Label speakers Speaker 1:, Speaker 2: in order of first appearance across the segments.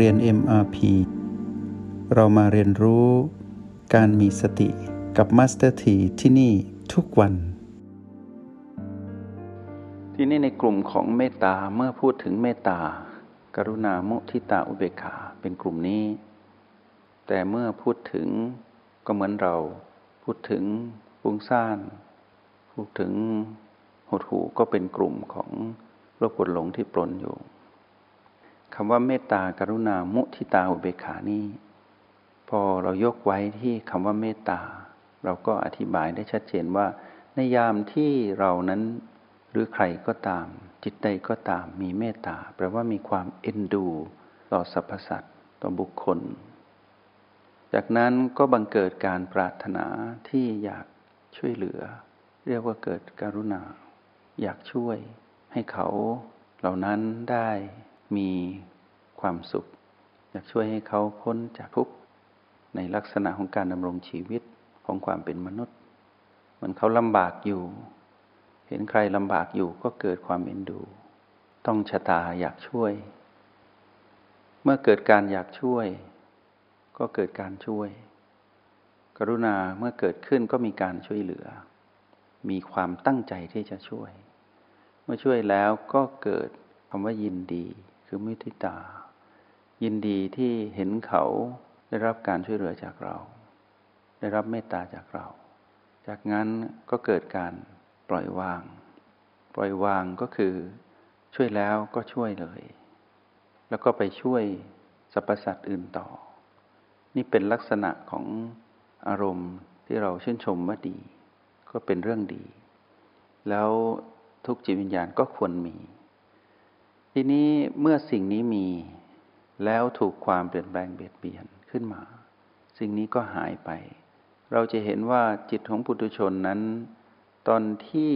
Speaker 1: เรียน MRP เรามาเรียนรู้การมีสติกับ Master T ที่ที่นี่ทุกวัน ที่นี่ในกลุ่มของเมตตาเมื่อพูดถึงเมตตา กรุณามุทิตาอุเบกขาเป็นกลุ่มนี้ แต่เมื่อพูดถึงก็เหมือนเราพูดถึงฟุ้งซ่าน พูดถึงหดหูก็เป็นกลุ่มของโรคปวดหลงที่ปรนอยู่ คำว่าเมตตากรุณามุทิตาอุเบกขานี้พอเรายกไว้ที่คำว่าเมตตา เราก็อธิบายได้ชัดเจนว่า ในยามที่เรานั้นหรือใครก็ตาม จิตใดก็ตามมีเมตตาแปลว่ามีความเอ็นดู ต่อสรรพสัตว์ต่อบุคคล จากนั้นก็บังเกิดการปรารถนาที่อยากช่วยเหลือ เรียกว่าเกิดกรุณา อยากช่วยให้เขาเหล่านั้นได้ มีความสุข อยากช่วยให้เขาพ้นจากทุกข์ในลักษณะของการดำรงชีวิตของความเป็นมนุษย์เหมือนเขาลำบากอยู่ เห็นใครลำบากอยู่ก็เกิดความเอ็นดู ต้องชะตาอยากช่วย เมื่อเกิดการอยากช่วย ก็เกิดการช่วย กรุณาเมื่อเกิดขึ้นก็มีการช่วยเหลือ มีความตั้งใจที่จะช่วย เมื่อช่วยแล้วก็เกิดคำว่ายินดี คือมุทิตา ยินดีที่เห็นเขาได้รับการช่วยเหลือจากเรา ได้รับเมตตาจากเรา จากนั้นก็เกิดการปล่อยวาง ปล่อยวางก็คือช่วยแล้วก็ช่วยเลย แล้วก็ไปช่วยสรรพสัตว์อื่นต่อ นี่เป็นลักษณะของอารมณ์ที่เราชื่นชมว่าดี ก็เป็นเรื่องดี แล้วทุกจิตวิญญาณก็ควรมี ทีนี้เมื่อสิ่งนี้มีแล้วถูกความเปลี่ยนแปลงเบียดเบียนขึ้นมา สิ่งนี้ก็หายไป เราจะเห็นว่าจิตของปุถุชนนั้น ตอนที่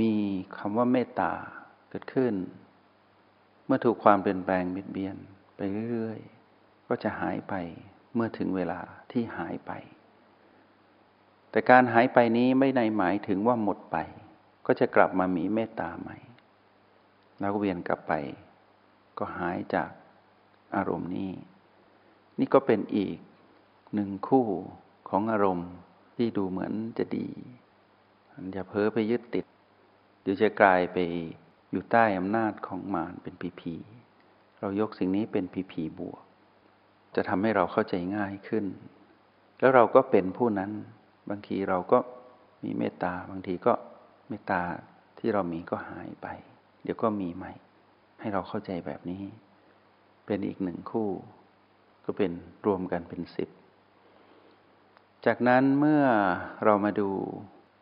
Speaker 1: มีคำว่าเมตตาเกิดขึ้น เมื่อถูกความเปลี่ยนแปลงเบียดเบียนไปเรื่อยๆ ก็จะหายไปเมื่อถึงเวลาที่หายไป แต่การหายไปนี้ไม่ในหมายถึงว่าหมดไป ก็จะกลับมามีเมตตาใหม่ แล้วก็เวียนกลับไป ก็หายจากอารมณ์นี้ นี่ก็เป็นอีกหนึ่งคู่ของอารมณ์ที่ดูเหมือนจะดีอย่าเพ้อไปยึดติดเดี๋ยวจะกลายไปอยู่ใต้อำนาจของมารเป็นผีผีเรายกสิ่งนี้เป็นผีผีบวก จะทำให้เราเข้าใจง่ายขึ้น แล้วเราก็เป็นผู้นั้น บางทีเราก็มีเมตตา บางทีก็เมตตาที่เรามีก็หายไป เดี๋ยวก็มีใหม่ ให้เราเข้าใจแบบนี้ เป็นอีกหนึ่งคู่ ก็เป็นรวมกันเป็นสิบจากนั้นเมื่อเรามาดู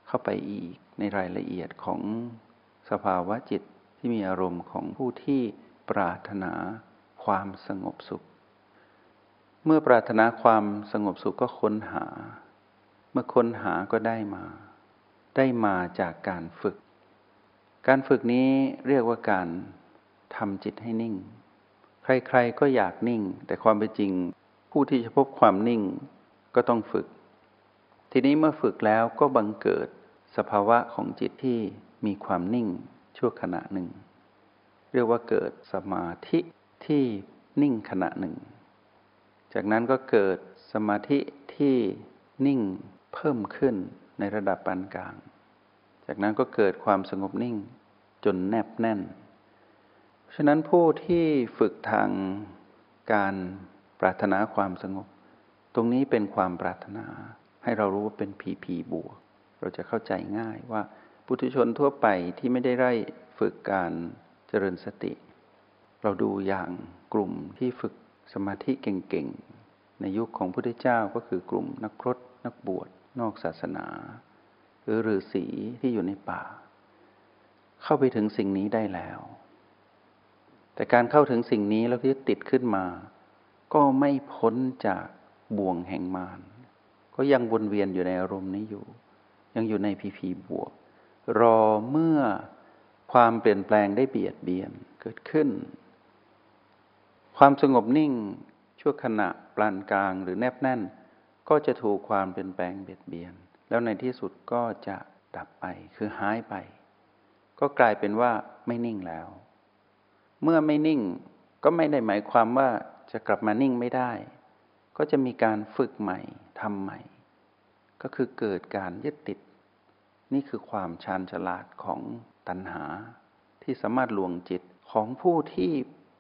Speaker 1: เข้าไปอีกในรายละเอียดของสภาวะจิตที่มีอารมณ์ของผู้ที่ปรารถนาความสงบสุข เมื่อปรารถนาความสงบสุขก็ค้นหา เมื่อค้นหาก็ได้มา ได้มาจากการฝึก การฝึกนี้เรียกว่าการทำจิตให้นิ่ง ใครๆก็อยากนิ่ง แต่ความเป็นจริง ผู้ที่จะพบความนิ่งก็ต้องฝึก ทีนี้เมื่อฝึกแล้วก็บังเกิดสภาวะของจิตที่มีความนิ่งชั่วขณะหนึ่ง เรียกว่าเกิดสมาธิที่นิ่งขณะหนึ่ง จากนั้นก็เกิดสมาธิที่นิ่งเพิ่มขึ้นในระดับปานกลาง จากนั้นก็เกิดความสงบนิ่งจนแนบแน่น ฉะนั้นผู้ที่ฝึกทางการปรารถนาความสงบ ตรงนี้เป็นความปรารถนา ให้เรารู้ว่าเป็นผีผีบวก เราจะเข้าใจง่ายว่าปุถุชนทั่วไปที่ไม่ได้ไร่ฝึกการเจริญสติ เราดูอย่างกลุ่มที่ฝึกสมาธิเก่งๆ ในยุคของพระพุทธเจ้าก็คือกลุ่มนักพรตนักบวชนอกศาสนา หรือฤาษีที่อยู่ในป่า เข้าไปถึงสิ่งนี้ได้แล้ว แต่การเข้าถึงสิ่งนี้แล้วที่ติดขึ้นมา ก็ไม่พ้นจากบ่วงแห่งมารก็ยังวนเวียนอยู่ในอารมณ์นี้อยู่ ยังอยู่ในพีพีบวก รอเมื่อความเปลี่ยนแปลงได้เบียดเบียนเกิดขึ้น ความสงบนิ่งชั่วขณะปานกลางหรือแนบแน่น ก็จะถูกความเปลี่ยนแปลงเบียดเบียน แล้วในที่สุดก็จะดับไปคือหายไป ก็กลายเป็นว่าไม่นิ่งแล้ว เมื่อไม่นิ่งก็ไม่ได้หมายความว่าจะกลับมานิ่งไม่ได้ ก็จะมีการฝึกใหม่ทำใหม่ ก็คือเกิดการยึดติด นี่คือความชาญฉลาดของตัณหา ที่สามารถลวงจิตของผู้ที่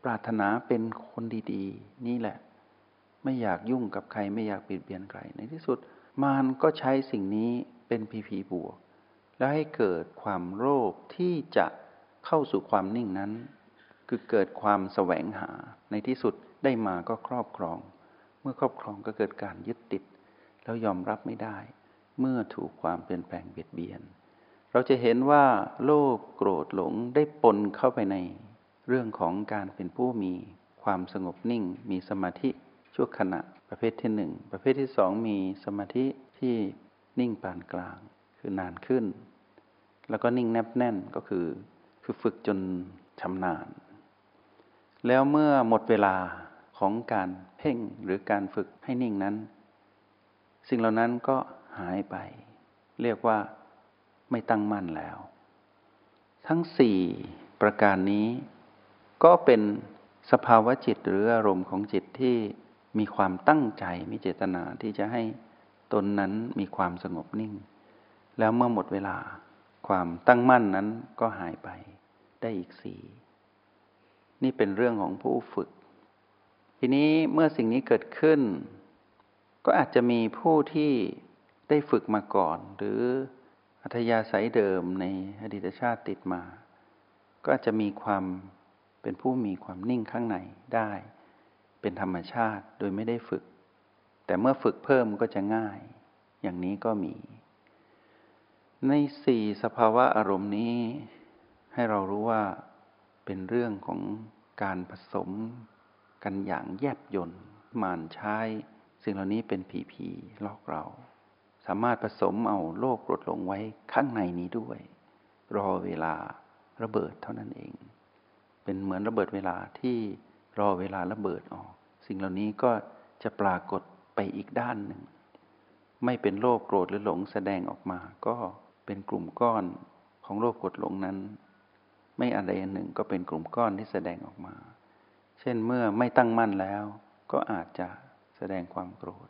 Speaker 1: ปรารถนาเป็นคนดี ๆ นี่แหละ ไม่อยากยุ่งกับใครไม่อยากปิดเบียนใครในที่สุด มารก็ใช้สิ่งนี้เป็นพีพีบวก แล้วให้เกิดความโลภที่จะเข้าสู่ความนิ่งนั้น คือเกิดความแสวงหาในที่สุดได้มาก็ครอบครอง เมื่อครอบครองก็เกิดการยึดติด แล้วยอมรับไม่ได้ เมื่อถูกความเปลี่ยนแปลงเบียดเบียน เราจะเห็นว่าโลภโกรธหลงได้ปนเข้าไปใน เรื่องของการเป็นผู้มีความสงบนิ่ง มีสมาธิชั่วขณะ ประเภทที่หนึ่งประเภทที่สองมีสมาธิที่นิ่งปานกลาง คือนานขึ้น แล้วก็นิ่งแนบแน่นก็คือคือฝึกจนชำนาญ แล้วเมื่อหมดเวลาของการเพ่งหรือการฝึกให้นิ่งนั้น สิ่งเหล่านั้นก็หายไป เรียกว่าไม่ตั้งมั่นแล้ว ทั้งสี่ประการนี้ ก็เป็นสภาวะจิตหรืออารมณ์ของจิตที่ มีความตั้งใจมีเจตนาที่จะให้ตนนั้นมีความสงบนิ่ง แล้วเมื่อหมดเวลาความตั้งมั่นนั้นก็หายไปได้อีกสี่นี่เป็นเรื่องของผู้ฝึก ทีนี้เมื่อสิ่งนี้เกิดขึ้น ก็อาจจะมีผู้ที่ได้ฝึกมาก่อน หรืออัธยาศัยเดิมในอดีตชาติติดมา ก็อาจจะมีความเป็นผู้มีความนิ่งข้างในได้ เป็นธรรมชาติโดยไม่ได้ฝึก แต่เมื่อฝึกเพิ่มก็จะง่าย อย่างนี้ก็มี ในสี่สภาวะอารมณ์นี้ ให้เรารู้ว่าเป็นเรื่องของการผสมกันอย่างแยบยนต์มานใช้สิ่งเหล่านี้เป็นผีผีลอกเรา สามารถผสมเอาโลกรดลงไว้ข้างในนี้ด้วย รอเวลาระเบิดเท่านั้นเอง เป็นเหมือนระเบิดเวลาที่ รอเวลาระเบิดออก สิ่งเหล่านี้ก็จะปรากฏไปอีกด้านหนึ่ง ไม่เป็นโลภโกรธหรือหลงแสดงออกมา ก็เป็นกลุ่มก้อนของโลภโกรธหลงนั้น ไม่อะไรอันหนึ่งก็เป็นกลุ่มก้อนที่แสดงออกมา เช่นเมื่อไม่ตั้งมั่นแล้ว ก็อาจจะแสดงความโกรธ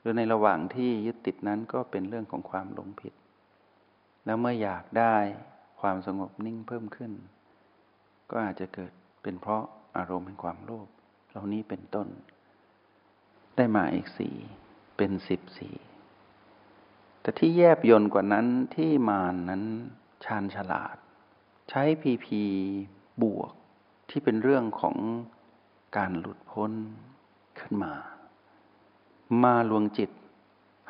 Speaker 1: หรือในระหว่างที่ยึดติดนั้นก็เป็นเรื่องของความหลงผิด แล้วเมื่ออยากได้ความสงบนิ่งเพิ่มขึ้น ก็อาจจะเกิดเป็นเพราะ อารมณ์แห่งความโลภเหล่านี้เป็นต้น ได้มาอีกสี่เป็นสิบสี่แต่ที่แยบยนกว่านั้นที่มานนั้นชาญฉลาด ใช้พีพีบวกที่เป็นเรื่องของการหลุดพ้นขึ้นมา มาลวงจิต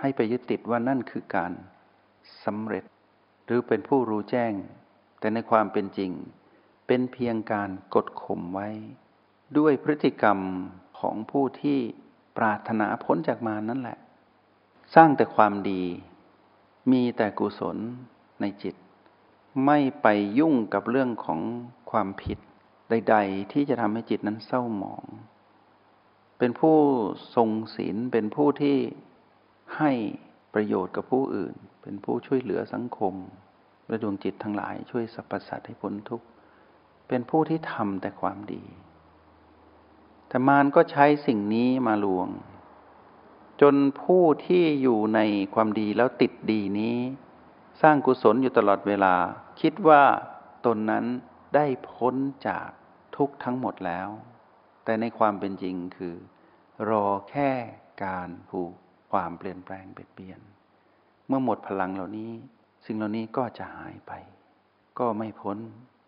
Speaker 1: ให้ไปยึดติดว่านั่นคือการสำเร็จ หรือเป็นผู้รู้แจ้ง แต่ในความเป็นจริง เป็นเพียงการกดข่มไว้ ด้วยพฤติกรรมของผู้ที่ปรารถนาพ้นจากมานั่นแหละ สร้างแต่ความดี มีแต่กุศลในจิต ไม่ไปยุ่งกับเรื่องของความผิดใด ๆ ที่จะทำให้จิตนั้นเศร้าหมอง เป็นผู้ทรงศีลเป็นผู้ที่ให้ประโยชน์กับผู้อื่น เป็นผู้ช่วยเหลือสังคมและดวงจิตทั้งหลายช่วยสรรพสัตว์ให้พ้นทุกข์ เป็นผู้ที่ทำแต่ความดี แต่มารก็ใช้สิ่งนี้มาลวง จนผู้ที่อยู่ในความดีแล้วติดดีนี้ สร้างกุศลอยู่ตลอดเวลา คิดว่าตนนั้นได้พ้นจากทุกทั้งหมดแล้ว แต่ในความเป็นจริงคือ รอแค่การผูกความเปลี่ยนแปลงเปลี่ยน เมื่อหมดพลังเหล่านี้สิ่งเหล่านี้ก็จะหายไป ก็ไม่พ้น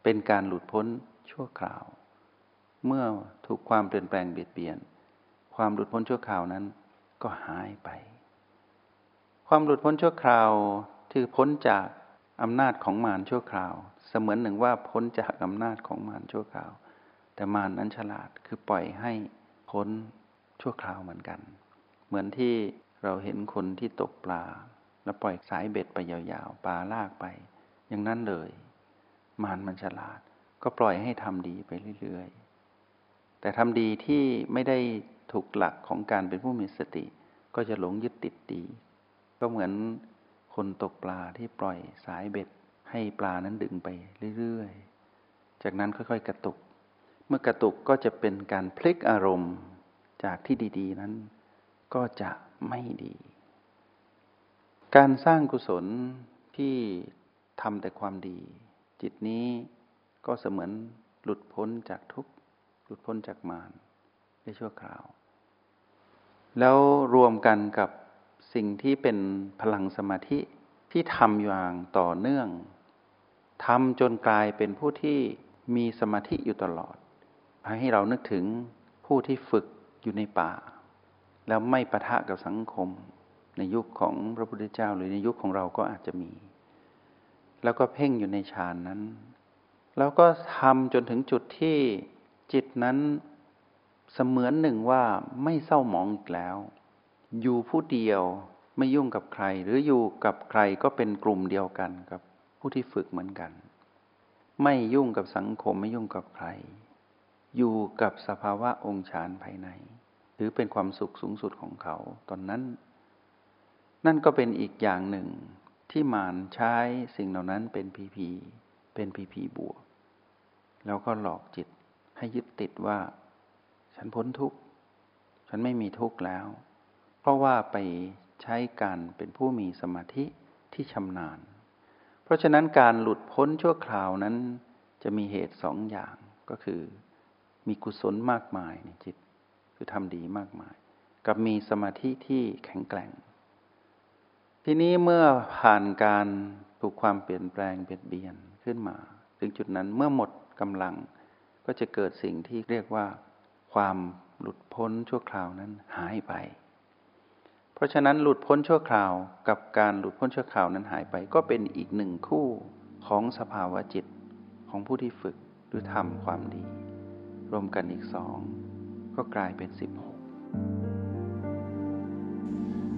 Speaker 1: เป็นการหลุดพ้นชั่วคราว เมื่อถูกความเปลี่ยนแปลงเบียดเบียน ความหลุดพ้นชั่วคราวนั้นก็หายไป ความหลุดพ้นชั่วคราวที่พ้นจากอำนาจของมารชั่วคราว เสมือนหนึ่งว่าพ้นจากอำนาจของมารชั่วคราว แต่มารนั้นฉลาดคือปล่อยให้พ้นชั่วคราวเหมือนกัน เหมือนที่เราเห็นคนที่ตกปลา แล้วปล่อยสายเบ็ดไปยาวๆ ปลาลากไป อย่างนั้นเลย มารมันฉลาด ก็ปล่อยให้ทำดีไปเรื่อยๆ แต่ทำดีที่ไม่ได้ถูกหลักของการเป็นผู้มีสติ ก็จะหลงยึดติดดี ก็เหมือนคนตกปลาที่ปล่อยสายเบ็ด ให้ปลานั้นดึงไปเรื่อยๆ จากนั้นค่อยๆ กระตุก เมื่อกระตุกก็จะเป็นการพลิกอารมณ์จากที่ดี ๆ นั้น ก็จะไม่ดี การสร้างกุศลที่ทำแต่ความดี จิตนี้ก็เสมือนหลุดพ้นจากทุกข์หลุดพ้นจากมารได้ชั่วคราว แล้วรวมกันกับสิ่งที่เป็นพลังสมาธิที่ทำอย่างต่อเนื่องทำจนกลายเป็นผู้ที่มีสมาธิอยู่ตลอดให้เรานึกถึงผู้ที่ฝึกอยู่ในป่า แล้วไม่ปะทะกับสังคม ในยุคของพระพุทธเจ้าหรือในยุคของเราก็อาจจะมี แล้วก็เพ่งอยู่ในฌานนั้น แล้วก็ทำจนถึงจุดที่จิตนั้นเสมือนหนึ่งว่าไม่เศร้าหมองอีกแล้ว อยู่ผู้เดียวไม่ยุ่งกับใคร หรืออยู่กับใครก็เป็นกลุ่มเดียวกันกับผู้ที่ฝึกเหมือนกัน ไม่ยุ่งกับสังคมไม่ยุ่งกับใคร อยู่กับสภาวะองค์ฌานภายในถือเป็นความสุขสูงสุดของเขาตอนนั้น นั่นก็เป็นอีกอย่างหนึ่ง ที่มารใช้สิ่งเหล่านั้นเป็นพีพีเป็นพีพีบวก แล้วก็หลอกจิตให้ยึดติดว่า ฉันพ้นทุกข์ ฉันไม่มีทุกข์แล้ว เพราะว่าไปใช้การเป็นผู้มีสมาธิที่ชำนาญ เพราะฉะนั้นการหลุดพ้นชั่วคราวนั้น จะมีเหตุสองอย่างก็คือ มีกุศลมากมายในจิต คือทำดีมากมาย กับมีสมาธิที่แข็งแกร่ง ทีนี้เมื่อผ่านการถูกความเปลี่ยนแปลงเบียดเบียนขึ้นมา ถึงจุดนั้นเมื่อหมดกำลังก็จะเกิดสิ่งที่เรียกว่า ความหลุดพ้นชั่วคราวนั้นหายไป เพราะฉะนั้นหลุดพ้นชั่วคราวกับการหลุดพ้นชั่วคราวนั้นหายไป ก็เป็นอีกหนึ่งคู่ของสภาวะจิตของผู้ที่ฝึกหรือทำความดี รวมกันอีกสองก็กลายเป็นสิบหก